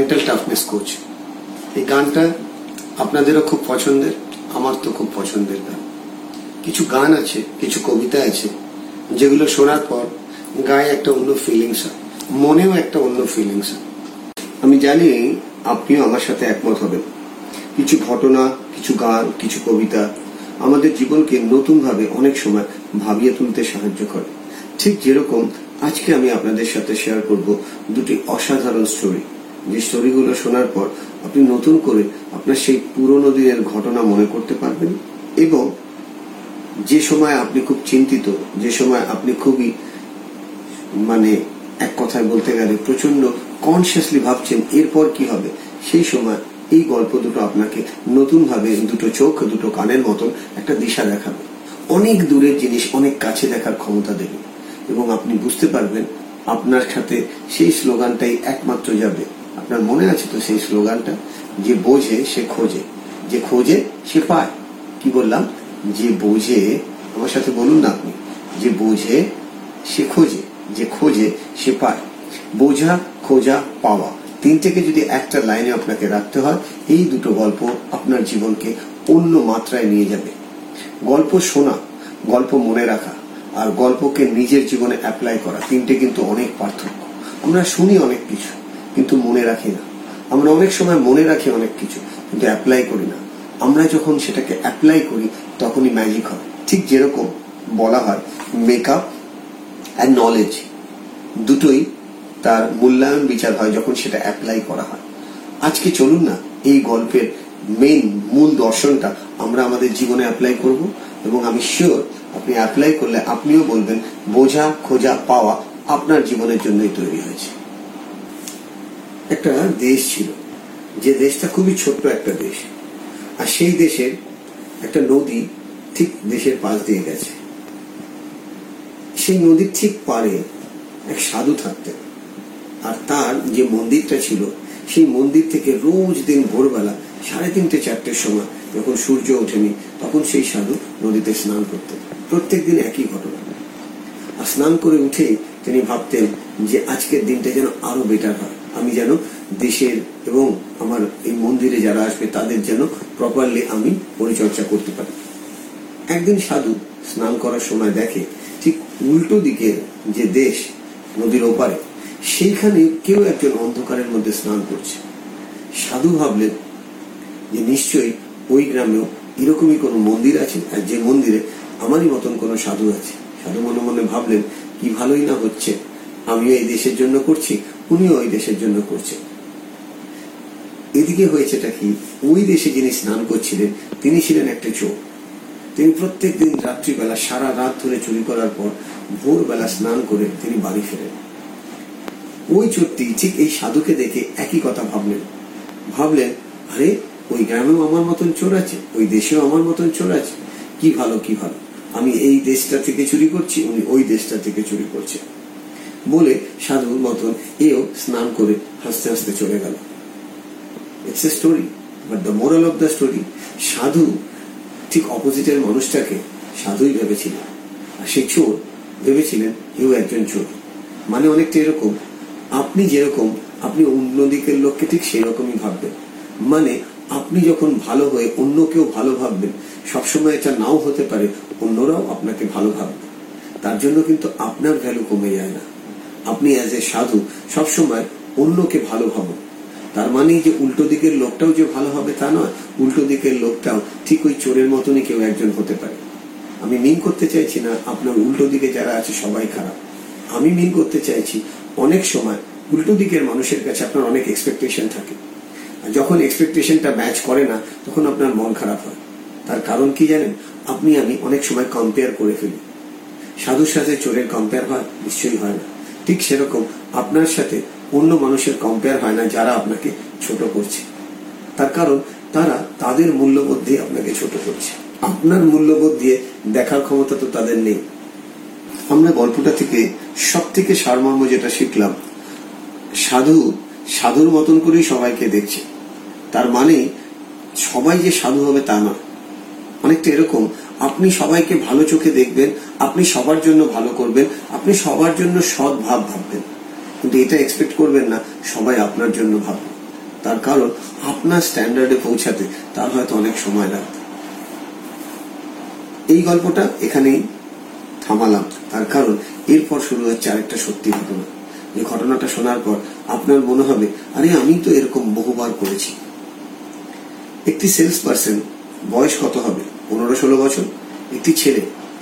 Mental toughness coach এই গানটা আপনাদেরও খুব পছন্দের, আমার তো খুব পছন্দের গান। কিছু গান আছে, কিছু কবিতা আছে, যেগুলো শোনার পর গায়ে একটা অন্য ফিলিংস হয়, মনেও একটা অন্য ফিলিংস হয়। আমি জানি আপনিও আমার সাথে একমত হবেন। কিছু ঘটনা, কিছু গান, কিছু কবিতা আমাদের জীবনকে নতুনভাবে অনেক সময় ভাবিয়ে তুলতে সাহায্য করে। ঠিক যেরকম আজকে আমি আপনাদের সাথে শেয়ার করব দুটি অসাধারণ স্টোরি যে স্টোরিগুলো শোনার পর আপনি নতুন করে আপনার সেই পুরনো দিনের ঘটনা মনে করতে পারবেন এবং যে সময় আপনি খুব চিন্তিত, যে সময় আপনি খুবই মানে এক কথায় বলতে গেলে প্রচণ্ড কনসিয়াসলি ভাবছেন এরপর কি হবে, সেই সময় এই গল্প দুটো আপনাকে নতুন ভাবে দুটো চোখ, দুটো কানের মতন একটা দিশা দেখাবে। অনেক দূরের জিনিস, অনেক কাছে দেখার ক্ষমতা দেবে এবং আপনি বুঝতে পারবেন আপনার সাথে সেই স্লোগানটাই একমাত্র যাবে। আপনার মনে আছে তো সেই স্লোগানটা? যে বোঝে, সে খোঁজে। যে খোঁজে, সে পায়। কি বললাম? যে বোঝে, আমার সাথে বলুন না আপনি। যে বোঝে, সে খোঁজে। যে খোঁজে, সে পায়। বোঝা, খোঁজা, পাওয়া। তিনটেকে যদি একটা লাইনে আপনাকে রাখতে হয়, এই দুটো গল্প আপনার জীবনকে অন্য মাত্রায় নিয়ে যাবে। গল্প শোনা, গল্প মনে রাখা আর গল্পকে নিজের জীবনে অ্যাপ্লাই করা, তিনটে কিন্তু অনেক পার্থক্য। আমরা শুনি অনেক কিছু। কিন্তু মনে রাখি না। আমরা অনেক সময় মনে রাখি অনেক কিছু, কিন্তু অ্যাপ্লাই করি না। আমরা যখন সেটাকে অ্যাপ্লাই করি, তখনই ম্যাজিক হয়। ঠিক যেরকম বলা হয় মেকআপ অ্যান্ড নলেজ দুটোই তার মূল্যায়ন বিচার হয় যখন সেটা অ্যাপ্লাই করা হয়। আজকে চলুন না, এই গল্পের মেইন মূল দর্শনটা আমরা আমাদের জীবনে অ্যাপ্লাই করব এবং আমি শিওর আপনি অ্যাপ্লাই করলে আপনিও বলবেন, বোঝা, খোঁজা, পাওয়া আপনার জীবনের জন্যই তৈরি হয়েছে। একটা দেশ ছিল, যে দেশটা খুবই ছোট্ট একটা দেশ। আর সেই দেশের একটা নদী ঠিক দেশের পাশ দিয়ে গেছে। সেই নদীর ঠিক পারে এক সাধু থাকতেন। আর তার যে মন্দিরটা ছিল, সেই মন্দির থেকে রোজ দিন ভোরবেলা সাড়ে তিনটে, চারটের সময় যখন সূর্য ওঠেনি, তখন সেই সাধু নদীতে স্নান করতেন। প্রত্যেক দিন একই ঘটনা। আর স্নান করে উঠে তিনি ভাবতেন যে আজকের দিনটা যেন আরও বেটার হয়। আমি যেন দেশের এবং আমার এই মন্দিরে যারা আসবে তাদের যেন প্রপারলি আমি পরিচর্যা করতে পারি। একদিন সাধু স্নান করার সময় দেখে ঠিক উল্টো দিকের যে দেশ নদীর ওপারে, সেইখানে কেউ একজন অন্ধকারের মধ্যে স্নান করছে। সাধু ভাবলেন যে নিশ্চয়ই ওই গ্রামেও এরকমই কোনো মন্দির আছে আর যে মন্দিরে আমারই মতন কোনো সাধু আছে। সাধু মনে মনে ভাবলেন, কি ভালোই না হচ্ছে। আমিও এই দেশের জন্য করছি উনিও ওই দেশের জন্য করছেন। এদিকে হয়েছেটা কি? ওই দেশে যিনি স্নান করছিলেন, তিনি ছিলেন একটা চোর। তিনি প্রত্যেক দিন রাত্রিবেলা সারা রাত ধরে চুরি করার পর ভোরবেলা স্নান করে তিনি বাড়ি ফেরেন। ওই চোরটি ঠিক এই সাধুকে দেখে একই কথা ভাবলেন। ভাবলেন, আরে, ওই গ্রামেও আমার মতন চোর আছে, ওই দেশেও আমার মতন চোর আছে। কি ভালো কি ভালো। আমি এই দেশটা থেকে চুরি করছি, উনি ওই দেশটা থেকে চুরি করছে বলে সাধুর মতন এও স্নান করে হাসতে হাসতে চলে গেল। It's a story but the moral of the story সাধু ঠিক অপোজিটের মানুষটাকে সাধুই ভেবেছিলেন আর সেই চোর ভেবেছিলেন এও একজন চোর। মানে অনেকটা এরকম, আপনি যেরকম, আপনি অন্য দিকের লোককে ঠিক সেই রকমই ভাববেন। মানে আপনি যখন ভালো হয়ে অন্য কেউ ভালো ভাববেন, সবসময় এটা নাও হতে পারে, অন্যরাও আপনাকে ভালো ভাববে। তার জন্য কিন্তু আপনার ভ্যালু কমে যায় না। আপনি অ্যাজ এ সাধু সবসময় অন্যকে ভালো ভাবুন। তার মানে যে উল্টো দিকের লোকটাও যে ভালো হবে তা নয়, উল্টো দিকের লোকটাও ঠিক ওই চোরের মতনই কেউ একজন হতে পারে। আমি মিন করতে চাইছি না আপনার উল্টো দিকে যারা আছে সবাই খারাপ। আমি মিন করতে চাইছি অনেক সময় উল্টো দিকের মানুষের কাছে আপনার অনেক এক্সপেকটেশন থাকে। যখন এক্সপেকটেশনটা ম্যাচ করে না, তখন আপনার মন খারাপ হয়। তার কারণ কি জানেন? আপনি আমি অনেক সময় কম্পেয়ার করে ফেলি। সাধুর সাথে চোরের কম্পেয়ার হয়, নিশ্চয়ই হয় না। ঠিক সেরকম আপনার সাথে অন্য মানুষের কম্পেয়ার হয় না যারা আপনাকে ছোট করছে। তার কারণ তারা তাদের মূল্যবোধ দিয়ে আপনাকে ছোট করছে। আপনার মূল্যবোধ দিয়ে দেখার ক্ষমতা তো তাদের নেই। আমরা গল্পটা থেকে সব থেকে সারমর্ম যেটা শিখলাম, সাধু সাধুর মতন করেই সবাইকে দেখছে। তার মানে সবাই যে সাধু হবে তা না অনেকটা এরকম আপনি সবাইকে ভালো চোখে দেখবেন, আপনি সবার জন্য ভালো করবেন, আপনি সবার জন্য সৎ ভাব ভাববেন। কিন্তু এটা এক্সপেক্ট করবেন না, সবাই আপনার জন্য ভাববে। তার কারণ, আপনার স্ট্যান্ডার্ডে পৌঁছাতে তার হয়তো অনেক সময় লাগবে। এই গল্পটা এখানেই থামালাম। তার কারণ, এরপর শুরু হচ্ছে আরেকটা সত্যি ঘটনা। যে ঘটনাটা শোনার পর আপনার মনে হবে, আরে, আমি তো এরকম বহুবার করেছি। একটি সেলস পার্সন বয়স কত হবে? পনেরো ষোলো বছর, একটি ছেলে,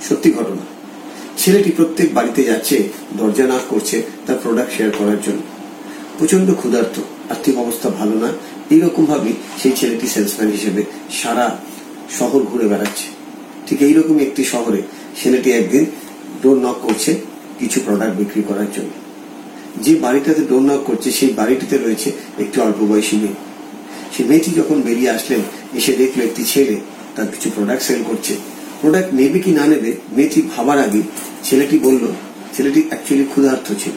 সত্যি ঘটনা। ছেলেটি প্রত্যেক বাড়িতে যাচ্ছে, দরজা না করছে, তার প্রোডাক্ট শেয়ার করার জন্য। প্রচণ্ড ক্ষুধার্ত, আর্থিক অবস্থা ভালো না এইরকম ভাবেই সেই ছেলেটি সেলসম্যান হিসেবে সারা শহর ঘুরে বেড়াচ্ছে। ঠিক এইরকম একটি শহরে ছেলেটি একদিন ডোর নক করছে কিছু প্রোডাক্ট বিক্রি করার জন্য। যে বাড়িটাতে ডোর নক করছে, সেই বাড়িটিতে রয়েছে একটি অল্প বয়সী মেয়ে। সে মেয়েটি যখন বেরিয়ে আসলেন, এসে দেখল একটি ছেলে তার কিছু প্রোডাক্ট সেল করছে। প্রোডাক্ট নেবে কি না নেবে, মেয়েটি ভাবার আগে ছেলেটি বলল, ছেলেটি অ্যাকচুয়ালি ক্ষুধার্ত ছিল।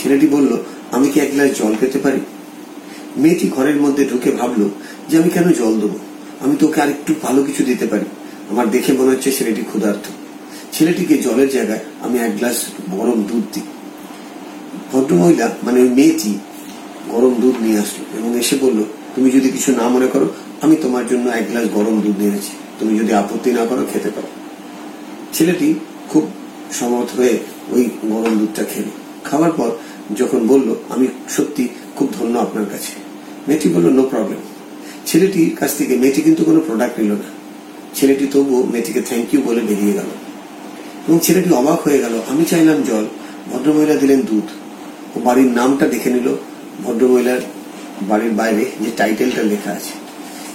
ছেলেটি বলল, আমি কি এক গ্লাস জল পেতে পারি? মেয়েটি ঘরের মধ্যে ঢুকে ভাবলো যে আমি কেন জল দেবো? আমি তোকে আরেকটু ভালো কিছু দিতে পারি। আমার দেখে মনে হচ্ছে ছেলেটি ক্ষুধার্ত। ছেলেটিকে জলের জায়গায় আমি এক গ্লাস গরম দুধ দিই। ভদ্রমহিলা মানে ওই মেয়েটি, গরম দুধ নিয়ে আসলো এবং এসে বলল, তুমি যদি কিছু না মনে করো আমি তোমার জন্য এক গ্লাস গরম দুধ নিয়েছি তুমি যদি আপত্তি না করো, খেতে পারো। ছেলেটি খুব সমর্থ হয়ে ওই গরম দুধটা খেলো। খাওয়ার পর যখন বলল, আমি সত্যি খুব ধন্য আপনার কাছে। মেয়েটি বলল নো প্রবলেম ছেলেটির কাছ থেকে মেয়েটি কিন্তু কোনো প্রোডাক্ট নিল না। ছেলেটি তবুও মেয়েটিকে থ্যাংক ইউ বলে বেরিয়ে গেল। এবং ছেলেটি অবাক হয়ে গেল, আমি চাইলাম জল। ভদ্রমহিলা দিলেন দুধ। ও বাড়ির নামটা দেখে নিল। ভদ্রমহিলার বাড়ির বাইরে যে টাইটেলটা লেখা আছে।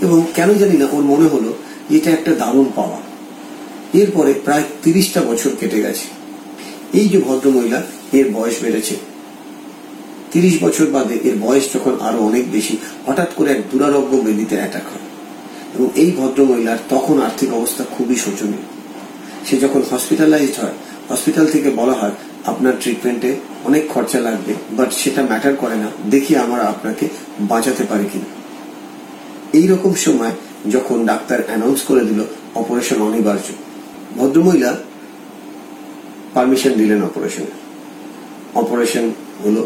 এবং কেন জানি না, ওর মনে হলো এটা একটা দারুণ পাওয়া। এরপরে প্রায় তিরিশটা বছর কেটে গেছে। এই যে ভদ্রমহিলা, এর বয়স বেড়েছে। তিরিশ বছর বাদে এর বয়স যখন আরও অনেক বেশি, হঠাৎ করে এক দুরারোগ্য বেদিতে অ্যাটাক হয়। এবং এই ভদ্রমহিলার তখন আর্থিক অবস্থা খুবই শোচনীয়। সে যখন হসপিটালাইজড হয় হসপিটাল থেকে বলা হয়, আপনার ট্রিটমেন্টে অনেক খরচা লাগবে বাট সেটা ম্যাটার করে না, দেখি আমরা আপনাকে বাঁচাতে পারি কিনা। এইরকম সময় যখন ডাক্তার অ্যানাউন্স করে দিল অপারেশন অনিবার্য, ভদ্রমহিলা পারমিশন দিলেন অপারেশনে অপারেশন হলো,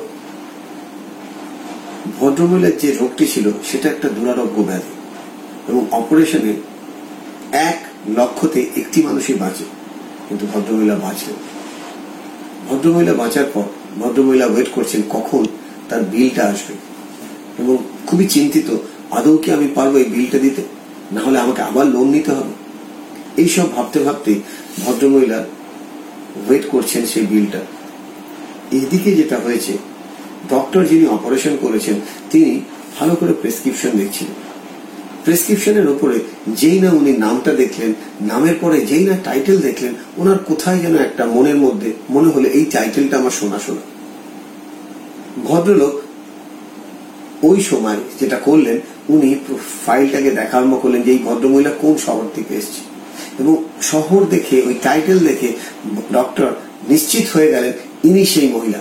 ভদ্রমহিলার যে রোগটি ছিল সেটা একটা দুরারোগ্য ব্যাধি এবং অপারেশনে এক লক্ষতে একটি মানুষই বাঁচে, কিন্তু ভদ্রমহিলা বাঁচলেন। ভদ্রমহিলা বাঁচার পর ভদ্রমহিলা ওয়েট করছেন কখন তার বিলটা আসবে এবং খুবই চিন্তিত আদৌ কি আমি পারব এই বিলটা দিতে? না হলে আমাকে আবার লোন নিতে হবে। এইসব ভাবতে ভাবতে ভদ্রমহিলা ওয়েট করছেন সেই বিলটা। এদিকে যেটা হয়েছে ডক্টর যিনি অপারেশন করেছেন, তিনি ভালো করে প্রেসক্রিপশন দেখছিলেন। প্রেসক্রিপশনের ওপরে যেই না উনি নামটা দেখলেন, নামের পরে যেই না টাইটেল দেখলেন, ওনার কোথায় যেন একটা মনের মধ্যে, মনে হলো এই টাইটেলটা আমার শোনা শোনা ভদ্রলোক ওই সময় যেটা করলেন, উনি ফাইলটাকে দেখা করলেন যে এই ভদ্রমহিলা কোন শহর থেকে এসছে। এবং শহর দেখে, ওই টাইটেল দেখে ডক্টর নিশ্চিত হয়ে গেলেন ইনি সেই মহিলা।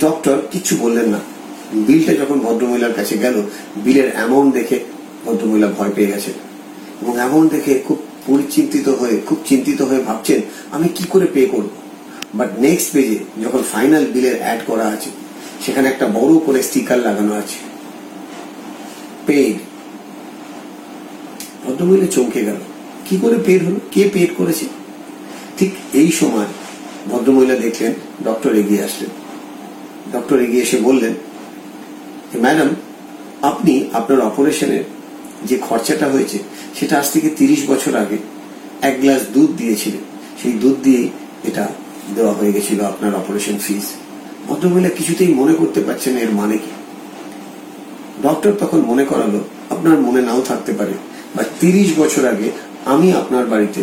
ডক্টর কিছু বললেন না। বিলটা যখন ভদ্রমহিলার কাছে গেল, বিলের অ্যামাউন্ট দেখে ভদ্রমহিলা ভয় পেয়ে গেছেন। এবং অ্যামাউন্ট দেখে খুব পরিচিন্তিত হয়ে, খুব চিন্তিত হয়ে ভাবছেন, আমি কি করে পে করব? বাট নেক্সট পেজে যখন ফাইনাল বিলের অ্যাড করা আছে সেখানে একটা বড় করে স্টিকার লাগানো আছে। পেড ভদ্রমহিলা চমকে গেল। কি করে পেড হলো? কে পেড করেছে? ঠিক এই সময় ভদ্রমহিলা দেখলেন ডক্টর এগিয়ে আসলেন। ডক্টর এগিয়ে এসে বললেন ম্যাডাম আপনি আপনার অপারেশনের যে খরচাটা হয়েছে, সেটা আজ থেকে তিরিশ বছর আগে এক গ্লাস দুধ দিয়েছিলেন। সেই দুধ দিয়ে এটা দেওয়া হয়ে গেছিল আপনার অপারেশন ফিস ভদ্রমহিলা কিছুতেই মনে করতে পারছেন এর মানে কি। ডক্টর তখন মনে করালো, আপনার মনে নাও থাকতে পারে, বা তিরিশ বছর আগে আমি আপনার বাড়িতে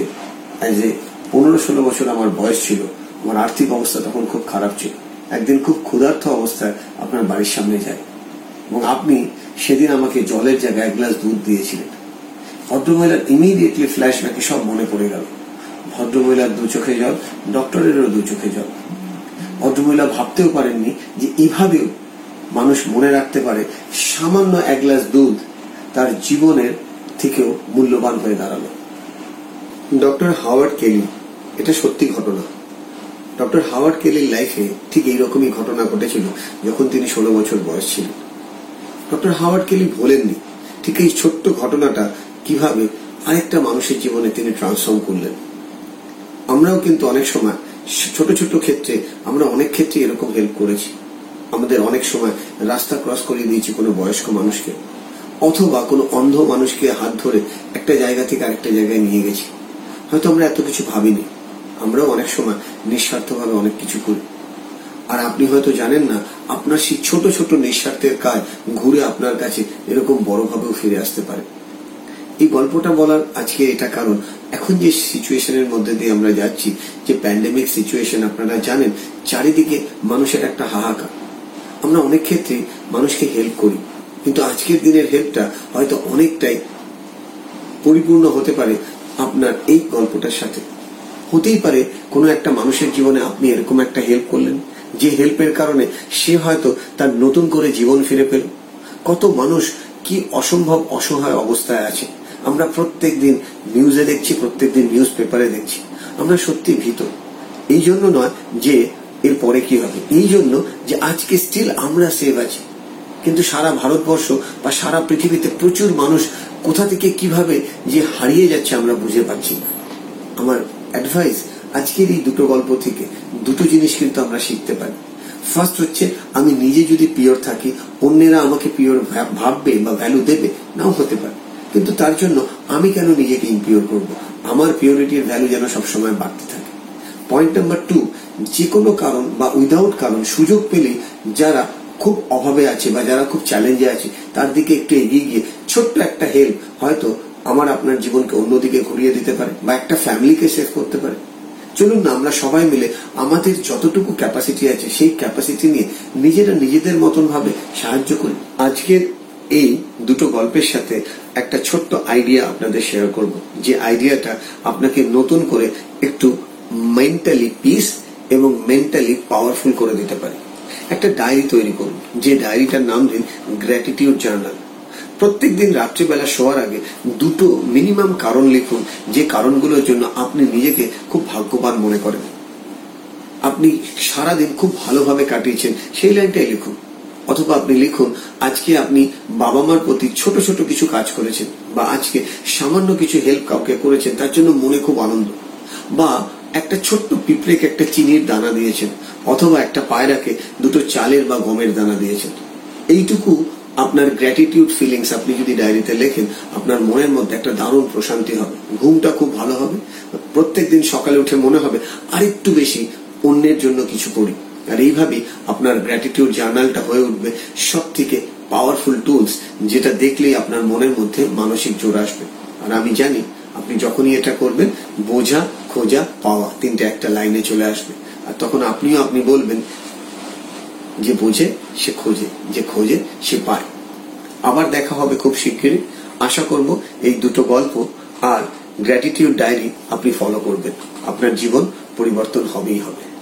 অ্যাজ এ পনেরো ষোলো বছর আমার বয়স ছিল, আমার আর্থিক অবস্থা তখন খুব খারাপ ছিল। একদিন খুব ক্ষুধার্থ অবস্থায় আপনার বাড়ির সামনে যায়, এবং আপনি সেদিন আমাকে জলের জায়গায় এক গ্লাস দুধ দিয়েছিলেন। ভদ্রমহিলার ইমিডিয়েটলি ফ্ল্যাশব্যাকে সব মনে পড়ে গেল। ভদ্রমহিলার দু চোখে জল ডক্টরেরও দু চোখে জল। ভদ্রমহিলা ভাবতেও পারেননি যে এভাবেও মানুষ মনে রাখতে পারে সামান্য এক গ্লাস দুধ তার জীবনের থেকেও মূল্যবান হয়ে দাঁড়াল। ডক্টর হাওয়ার্ড কেলি, এটা সত্যি ঘটনা। ডক্টর হাওয়ার্ড কেলির লাইফে ঠিক এইরকমই ঘটনা ঘটেছিল যখন তিনি ষোলো বছর বয়স ছিলেন। ডক্টর হাওয়ার্ড কেলি বলেননি, ঠিক এই ছোট্ট ঘটনাটা কীভাবে আরেকটা মানুষের জীবনে তিনি ট্রান্সফর্ম করলেন। আমরাও কিন্তু অনেক সময় ছোট ছোট ক্ষেত্রে আমরা অনেক ক্ষেত্রে এরকম হেল্প করেছি। আমাদের অনেক সময় রাস্তা ক্রস করিয়ে দিয়েছি কোনো বয়স্ক মানুষকে, অথবা কোনো অন্ধ মানুষকে হাত ধরে একটা জায়গা থেকে আরেকটা জায়গায় নিয়ে গেছি। হয়তো আমরা এত কিছু ভাবিনি, আমরাও অনেক সময় নিঃস্বার্থভাবে অনেক কিছু করি। আর আপনি হয়তো জানেন না, আপনার সেই ছোট ছোট নিঃস্বার্থের কাজ ঘুরে আপনার কাছে এরকম বড়ভাবেও ফিরে আসতে পারে। এই গল্পটা বলার আজকে এটা কারণ। এখন যে সিচুয়েশনের মধ্যে দিয়ে আমরা যাচ্ছি, যে প্যান্ডেমিক সিচুয়েশন আপনারা জানেন, চারিদিকে মানুষের একটা হাহাকার। আমরা অনেক ক্ষেত্রে মানুষকে হেল্প করি, কিন্তু আজকের দিনের হেল্পটা হয়তো অনেকটাই পরিপূর্ণ হতে পারে আপনার এই গল্পটার সাথে। হতেই পারে কোনো একটা মানুষের জীবনে আপনি এরকম একটা হেল্প করলেন, যে হেল্পের কারণে সে হয়তো তার নতুন করে জীবন ফিরে পেল। কত মানুষ কি অসম্ভব অসহায় অবস্থায় আছে। আমরা প্রত্যেক দিন নিউজে দেখছি প্রত্যেক দিন নিউজ পেপারে দেখছি। আমরা সত্যি ভীত। এই জন্য নয় যে এর পরে কি হবে। এই জন্য যে আজকে স্টিল আমরা সেভ আছি। কিন্তু সারা ভারতবর্ষ বা সারা পৃথিবীতে প্রচুর মানুষ কোথা থেকে কীভাবে যে হারিয়ে যাচ্ছে আমরা বুঝে পাচ্ছি না। আমার অ্যাডভাইস আজকের এই দুটো গল্প থেকে দুটো জিনিস কিন্তু আমরা শিখতে পারি। ফার্স্ট হচ্ছে, আমি নিজে যদি পিওর থাকি, অন্যেরা আমাকে পিওর ভাববে বা ভ্যালু দেবে, নাও হতে পারে। কিন্তু তার জন্য আমি কেন নিজেকে ইম্পিওর করব? আমার পিওরিটির ভ্যালু যেন সবসময় বাড়তে থাকে। পয়েন্ট নাম্বার টু যে কোনো কারণ বা উইদাউট কারণ সুযোগ পেলে যারা খুব অভাবে আছে বা যারা খুব চ্যালেঞ্জে আছে, তার দিকে একটু এগিয়ে গিয়ে ছোট্ট একটা হেল্প হয়তো আমার আপনার জীবনকে অন্যদিকে ঘুরিয়ে দিতে পারে বা একটা ফ্যামিলিকে সেভ করতে পারে। চলুন না, আমরা সবাই মিলে আমাদের যতটুকু ক্যাপাসিটি আছে সেই ক্যাপাসিটি নিয়ে নিজেরা নিজেদের মতন ভাবে সাহায্য করি। আজকের এই দুটো গল্পের সাথে একটা ছোট্ট আইডিয়া আপনাদের শেয়ার করব। যে আইডিয়াটা আপনাকে নতুন করে একটু মেন্টালি পিস এবং মেন্টালি পাওয়ারফুল করে দিতে পারে। একটা ডায়েরি তৈরি করুন। যে ডায়েরিটার নাম দিন গ্র্যাটিটিউড জার্নাল প্রত্যেক দিন রাত্রিবেলা শোয়ার আগে দুটো মিনিমাম কারণ লিখুন। যে কারণগুলোর জন্য আপনি নিজেকে খুব ভাগ্যবান মনে করেন। আপনি সারাদিন খুব ভালোভাবে কাটিয়েছেন। সেই লাইনটাই লিখুন। অথবা আপনি লিখুন, আজকে আপনি বাবা মার প্রতি ছোট ছোট কিছু কাজ করেছেন, বা আজকে সামান্য কিছু হেল্প কাউকে করেছেন, তার জন্য মনে খুব আনন্দ। বা একটা ছোট্ট পিঁপড়েকে একটা চিনির দানা দিয়েছেন, অথবা একটা পায়রাকে দুটো চালের বা গমের দানা দিয়েছেন। এইটুকু আপনার গ্র্যাটিটিউড ফিলিংস আপনি যদি ডায়েরিতে লেখেন, আপনার মনের মধ্যে একটা দারুণ প্রশান্তি হবে, ঘুমটা খুব ভালো হবে প্রত্যেক দিন সকালে উঠে মনে হবে, আরেকটু বেশি অন্যের জন্য কিছু করি। আর এইভাবেই আপনার গ্র্যাটিটিউড জার্নালটা হয়ে উঠবে। সব থেকে পাওয়ারফুল টুলস যেটা দেখলেই আপনার মনের মধ্যে মানসিক জোর আসবে। আর আমি জানি আপনি যখনই এটা করবেন, বোঝা, খোঁজা, পাওয়া তিনটে একটা লাইনে চলে আসবে। আর তখন আপনিও আপনি বলবেন, যে বোঝে, সে খোঁজে, যে খোঁজে, সে পায়। আবার দেখা হবে খুব শিগগিরই। আশা করব এই দুটো গল্প আর গ্র্যাটিটিউড ডায়েরি আপনি ফলো করবেন। আপনার জীবন পরিবর্তন হবেই হবে।